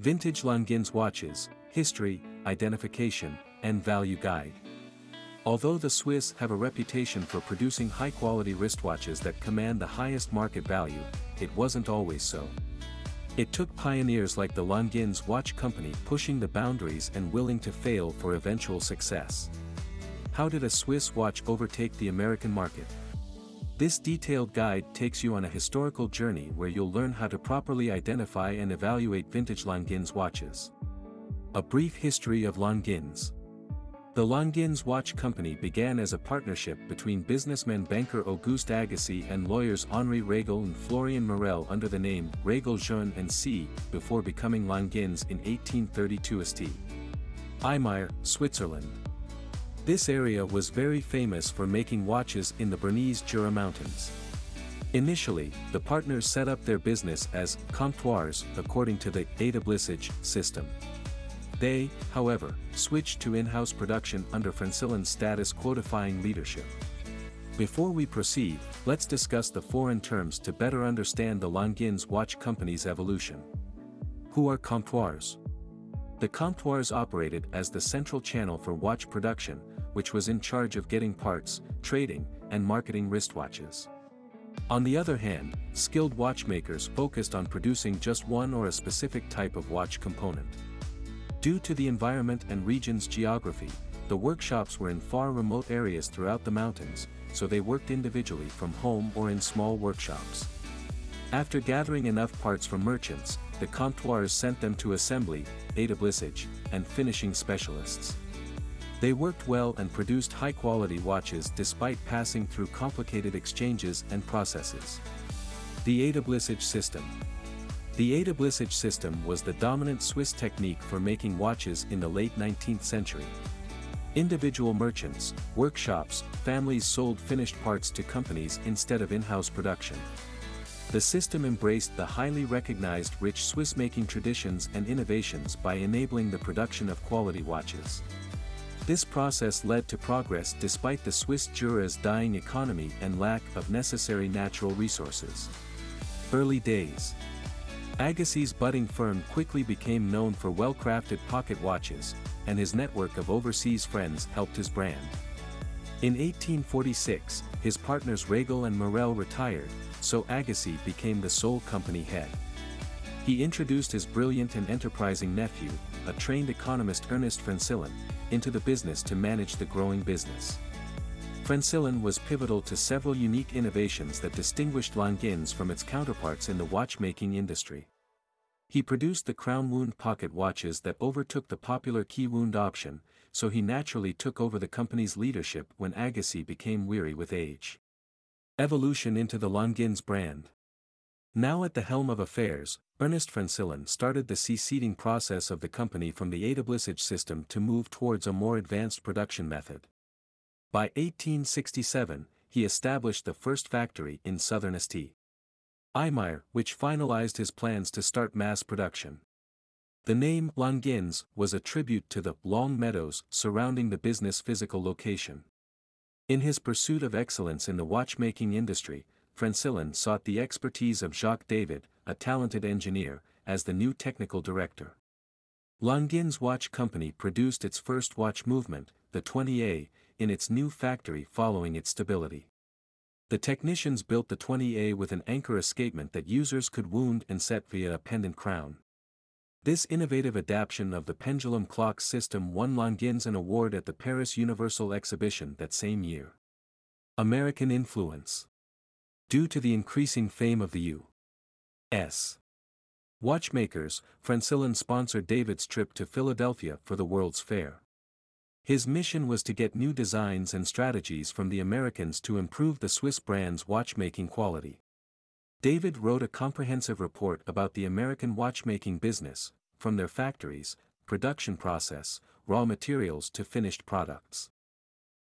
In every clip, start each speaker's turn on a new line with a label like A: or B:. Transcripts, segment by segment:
A: Vintage Longines Watches, History, Identification, and Value Guide. Although the Swiss have a reputation for producing high-quality wristwatches that command the highest market value, it wasn't always so. It took pioneers like the Longines Watch Company pushing the boundaries and willing to fail for eventual success. How did a Swiss watch overtake the American market? This detailed guide takes you on a historical journey where you'll learn how to properly identify and evaluate vintage Longines watches. A brief history of Longines. The Longines Watch Company began as a partnership between businessman banker Auguste Agassiz and lawyers Henri Raiguel and Florian Morel under the name Raiguel Jeune and C, before becoming Longines in 1832 St. Imier, Switzerland. This area was very famous for making watches in the Bernese Jura Mountains. Initially, the partners set up their business as comptoirs according to the établissage system. They, however, switched to in-house production under Francillon's status quo-defying leadership. Before we proceed, let's discuss the foreign terms to better understand the Longines Watch Company's evolution. Who are comptoirs? The comptoirs operated as the central channel for watch production, which was in charge of getting parts, trading, and marketing wristwatches. On the other hand, skilled watchmakers focused on producing just one or a specific type of watch component. Due to the environment and region's geography, the workshops were in far remote areas throughout the mountains, so they worked individually from home or in small workshops. After gathering enough parts from merchants, the comptoirs sent them to assembly, établissage, and finishing specialists. They worked well and produced high-quality watches despite passing through complicated exchanges and processes. The établissage system. The établissage system was the dominant Swiss technique for making watches in the late 19th century. Individual merchants, workshops, families sold finished parts to companies instead of in-house production. The system embraced the highly recognized rich Swiss making traditions and innovations by enabling the production of quality watches. This process led to progress despite the Swiss Jura's dying economy and lack of necessary natural resources. Early days. Agassiz's budding firm quickly became known for well-crafted pocket watches, and his network of overseas friends helped his brand. In 1846, his partners Raiguel and Morel retired, so Agassiz became the sole company head. He introduced his brilliant and enterprising nephew, a trained economist Ernest Francillon, into the business to manage the growing business. Francillon was pivotal to several unique innovations that distinguished Longines from its counterparts in the watchmaking industry. He produced the crown wound pocket watches that overtook the popular key wound option, so he naturally took over the company's leadership when Agassiz became weary with age. Evolution into the Longines brand. Now at the helm of affairs, Ernest Francillon started the seeding process of the company from the établissage system to move towards a more advanced production method. By 1867, he established the first factory in southern St. Imier, which finalized his plans to start mass production. The name Longines was a tribute to the long meadows surrounding the business physical location. In his pursuit of excellence in the watchmaking industry, Francillon sought the expertise of Jacques David, a talented engineer, as the new technical director. Longines Watch Company produced its first watch movement, the 20A, in its new factory following its stability. The technicians built the 20A with an anchor escapement that users could wound and set via a pendant crown. This innovative adaptation of the pendulum clock system won Longines an award at the Paris Universal Exhibition that same year. American influence. Due to the increasing fame of the U. S. Watchmakers, Francillon sponsored David's trip to Philadelphia for the World's Fair. His mission was to get new designs and strategies from the Americans to improve the Swiss brand's watchmaking quality. David wrote a comprehensive report about the American watchmaking business, from their factories, production process, raw materials to finished products.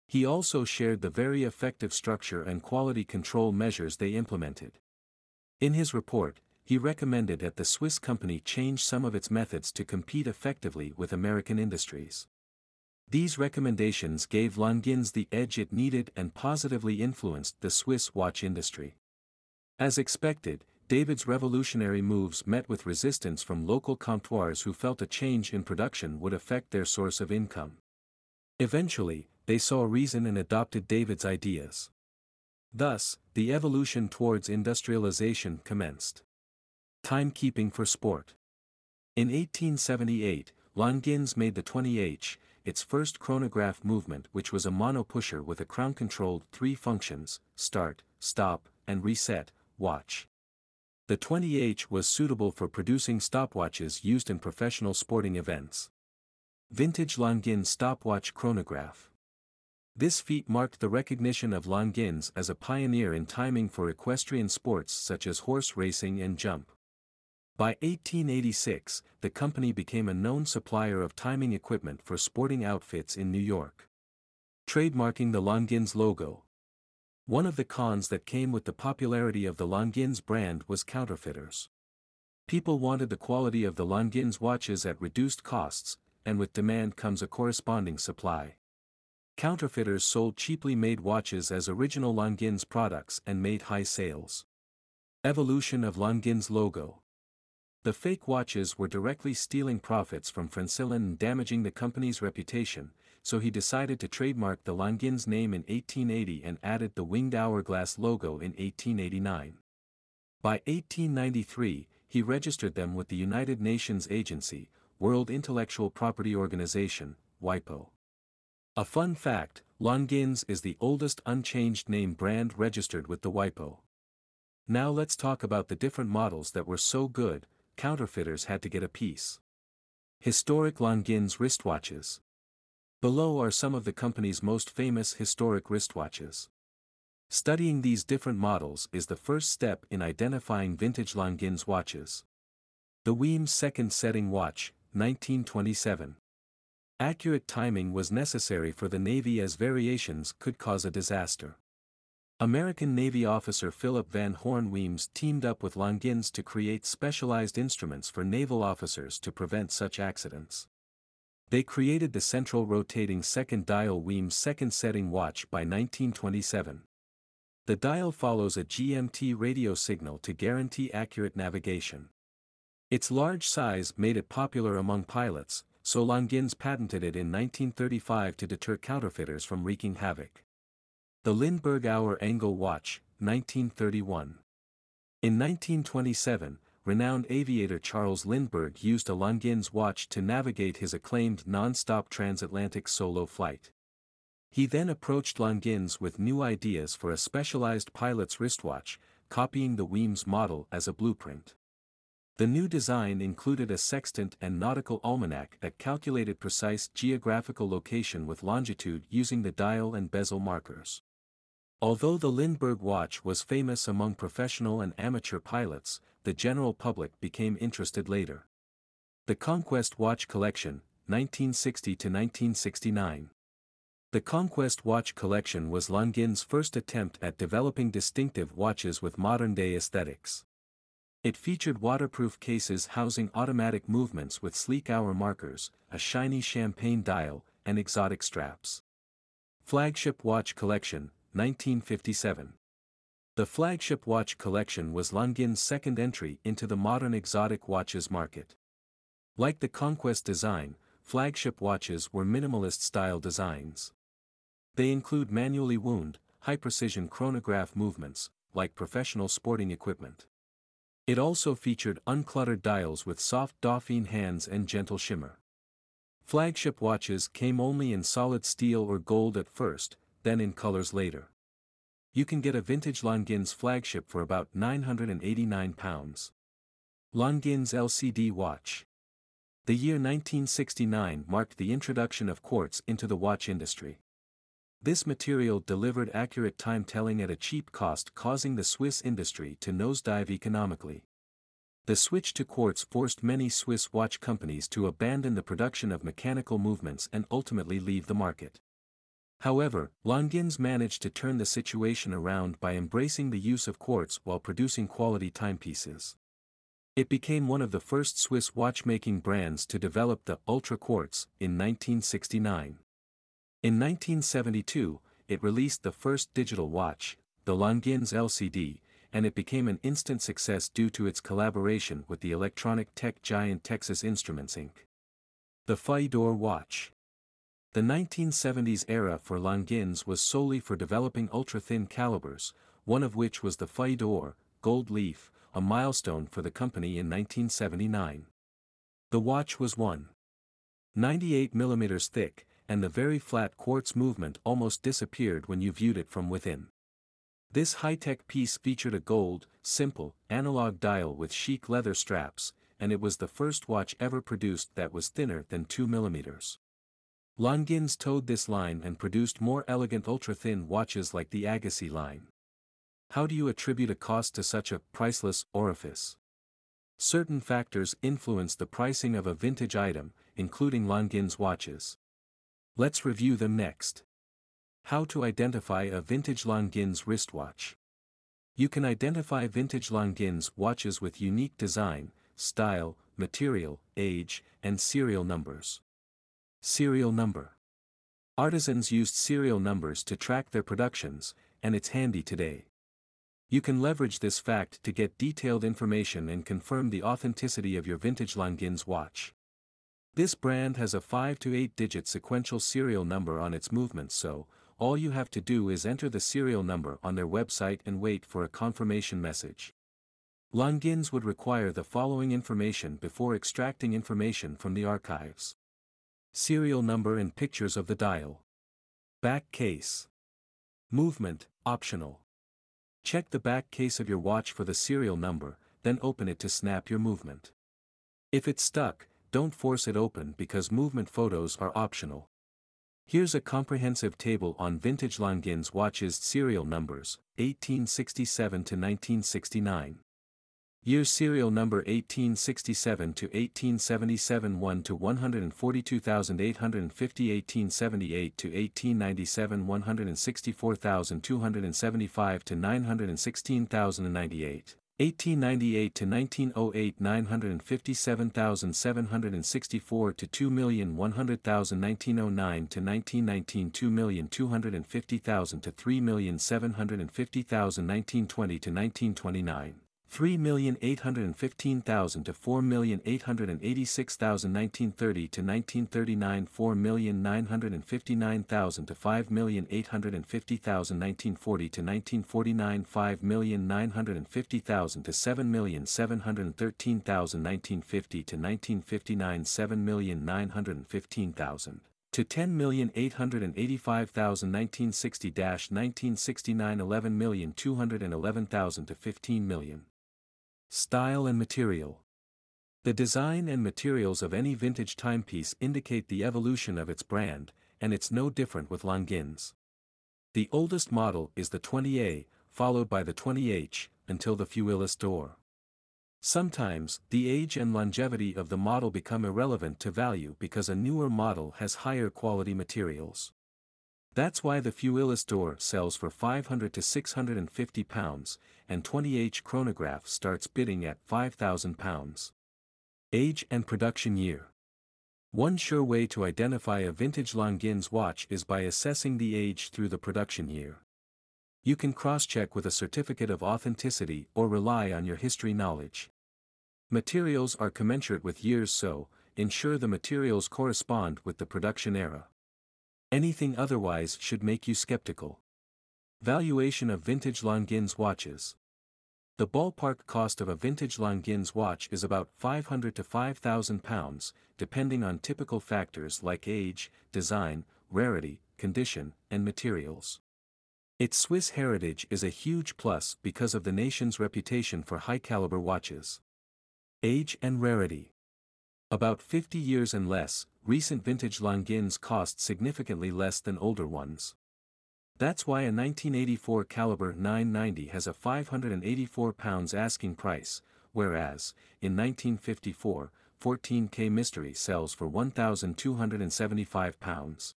A: He also shared the very effective structure and quality control measures they implemented. In his report, he recommended that the Swiss company change some of its methods to compete effectively with American industries. These recommendations gave Longines the edge it needed and positively influenced the Swiss watch industry. As expected, David's revolutionary moves met with resistance from local comptoirs who felt a change in production would affect their source of income. Eventually, they saw reason and adopted David's ideas. Thus, the evolution towards industrialization commenced. Timekeeping for sport. In 1878, Longines made the 20H, its first chronograph movement which was a monopusher with a crown-controlled three functions, start, stop, and reset, watch. The 20H was suitable for producing stopwatches used in professional sporting events. Vintage Longines stopwatch chronograph. This feat marked the recognition of Longines as a pioneer in timing for equestrian sports such as horse racing and jump. By 1886, the company became a known supplier of timing equipment for sporting outfits in New York. Trademarking the Longines logo, one of the cons that came with the popularity of the Longines brand was counterfeiters. People wanted the quality of the Longines watches at reduced costs, and with demand comes a corresponding supply. Counterfeiters sold cheaply made watches as original Longines products and made high sales. Evolution of Longines logo. The fake watches were directly stealing profits from Francillon and damaging the company's reputation, so he decided to trademark the Longines name in 1880 and added the winged hourglass logo in 1889. By 1893, he registered them with the United Nations Agency, World Intellectual Property Organization, WIPO. A fun fact, Longines is the oldest unchanged name brand registered with the WIPO. Now let's talk about the different models that were so good, counterfeiters had to get a piece. Historic Longines wristwatches. Below are some of the company's most famous historic wristwatches. Studying these different models is the first step in identifying vintage Longines watches. The Weems Second Setting Watch, 1927. Accurate timing was necessary for the Navy as variations could cause a disaster. American Navy officer Philip Van Horn Weems teamed up with Longines to create specialized instruments for naval officers to prevent such accidents. They created the central rotating second dial Weems second setting watch by 1927. The dial follows a GMT radio signal to guarantee accurate navigation. Its large size made it popular among pilots, so Longines patented it in 1935 to deter counterfeiters from wreaking havoc. The Lindbergh Hour Angle Watch, 1931. In 1927, renowned aviator Charles Lindbergh used a Longines watch to navigate his acclaimed non-stop transatlantic solo flight. He then approached Longines with new ideas for a specialized pilot's wristwatch, copying the Weems model as a blueprint. The new design included a sextant and nautical almanac that calculated precise geographical location with longitude using the dial and bezel markers. Although the Lindbergh watch was famous among professional and amateur pilots, the general public became interested later. The Conquest Watch Collection, 1960 to 1969. The Conquest Watch Collection was Longines' first attempt at developing distinctive watches with modern-day aesthetics. It featured waterproof cases housing automatic movements with sleek hour markers, a shiny champagne dial, and exotic straps. Flagship Watch Collection, 1957. The flagship watch collection was Longines' second entry into the modern exotic watches market. Like the Conquest design, flagship watches were minimalist style designs. They include manually wound, high-precision chronograph movements, like professional sporting equipment. It also featured uncluttered dials with soft Dauphine hands and gentle shimmer. Flagship watches came only in solid steel or gold at first, then in colors later. You can get a vintage Longines flagship for about £989. Longines LCD Watch The year 1969 marked the introduction of quartz into the watch industry. This material delivered accurate time telling at a cheap cost causing the Swiss industry to nosedive economically. The switch to quartz forced many Swiss watch companies to abandon the production of mechanical movements and ultimately leave the market. However, Longines managed to turn the situation around by embracing the use of quartz while producing quality timepieces. It became one of the first Swiss watchmaking brands to develop the Ultra Quartz in 1969. In 1972, it released the first digital watch, the Longines LCD, and it became an instant success due to its collaboration with the electronic tech giant Texas Instruments Inc. The Feuille d'Or watch. The 1970s era for Longines was solely for developing ultra-thin calibers, one of which was the Feuille d'Or, gold leaf, a milestone for the company in 1979. The watch was 1. 98 mm thick, and the very flat quartz movement almost disappeared when you viewed it from within. This high-tech piece featured a gold, simple, analog dial with chic leather straps, and it was the first watch ever produced that was thinner than 2 millimeters. Longines toed this line and produced more elegant ultra-thin watches like the Agassiz line. How do you attribute a cost to such a priceless orifice? Certain factors influence the pricing of a vintage item, including Longines watches. Let's review them next. How to identify a vintage Longines wristwatch. You can identify vintage Longines watches with unique design, style, material, age, and serial numbers. Serial number. Artisans used serial numbers to track their productions, and it's handy today. You can leverage this fact to get detailed information and confirm the authenticity of your vintage Longines watch. This brand has a 5 to 8 digit sequential serial number on its movements so, all you have to do is enter the serial number on their website and wait for a confirmation message. Longines would require the following information before extracting information from the archives. Serial number and pictures of the dial. Back case. Movement, optional. Check the back case of your watch for the serial number, then open it to snap your movement. If it's stuck, don't force it open because movement photos are optional. Here's a comprehensive table on vintage Longines watches serial numbers, 1867 to 1969. Year serial number 1867 to 1877 1 to 142,850 1878 to 1897 164,275 to 916,098 1898 to 1908 957,764 to 2,100,000 1909 to 1919 2,250,000 to 3,750,000 1920 to 1929 3,815,000 to 4,886,000 1930 to 1939 4,959,000 to 5,850,000 1940 to 1949 5,950,000 to 7,713,000 1950 to 1959 7,915,000 to 10,885,000 1960-1969 11,211,000 to 15 million. Style and material. The design and materials of any vintage timepiece indicate the evolution of its brand, and it's no different with Longines. The oldest model is the 20A, followed by the 20H, until the Feuilles d'Or. Sometimes, the age and longevity of the model become irrelevant to value because a newer model has higher quality materials. That's why the Feuilles d'Or sells for 500 to 650 pounds, and 20H chronograph starts bidding at 5,000 pounds. Age and production year. One sure way to identify a vintage Longines watch is by assessing the age through the production year. You can cross-check with a certificate of authenticity or rely on your history knowledge. Materials are commensurate with years so, ensure the materials correspond with the production era. Anything otherwise should make you skeptical. Valuation of vintage Longines watches. The ballpark cost of a vintage Longines watch is about 500 to 5,000 pounds, depending on typical factors like age, design, rarity, condition, and materials. Its Swiss heritage is a huge plus because of the nation's reputation for high-caliber watches. Age and rarity. About 50 years and less, recent vintage Longines cost significantly less than older ones. That's why a 1984 caliber 990 has a 584 pounds asking price, whereas, in 1954, 14K Mystery sells for 1,275 pounds.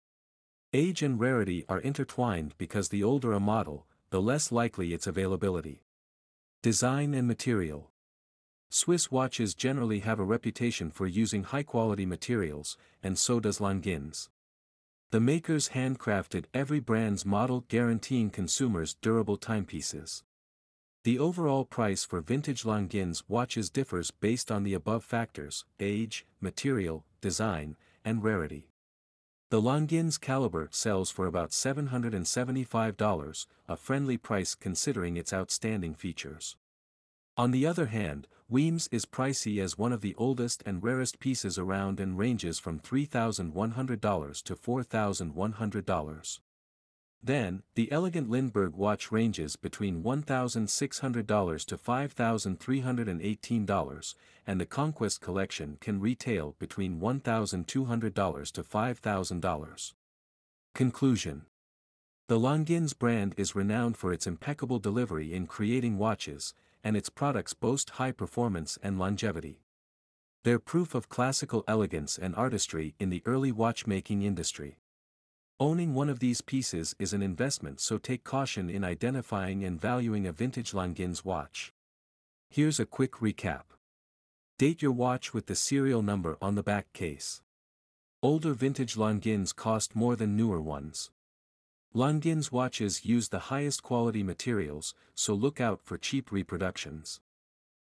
A: Age and rarity are intertwined because the older a model, the less likely its availability. Design and material. Swiss watches generally have a reputation for using high-quality materials, and so does Longines. The makers handcrafted every brand's model guaranteeing consumers durable timepieces. The overall price for vintage Longines watches differs based on the above factors, age, material, design, and rarity. The Longines caliber sells for about $775, a friendly price considering its outstanding features. On the other hand, Weems is pricey as one of the oldest and rarest pieces around and ranges from $3,100 to $4,100. Then, the elegant Lindbergh watch ranges between $1,600 to $5,318, and the Conquest collection can retail between $1,200 to $5,000. Conclusion The Longines brand is renowned for its impeccable delivery in creating watches, and its products boast high performance and longevity. They're proof of classical elegance and artistry in the early watchmaking industry. Owning one of these pieces is an investment so take caution in identifying and valuing a vintage Longines watch. Here's a quick recap. Date your watch with the serial number on the back case. Older vintage Longines cost more than newer ones. Longines watches use the highest quality materials, so look out for cheap reproductions.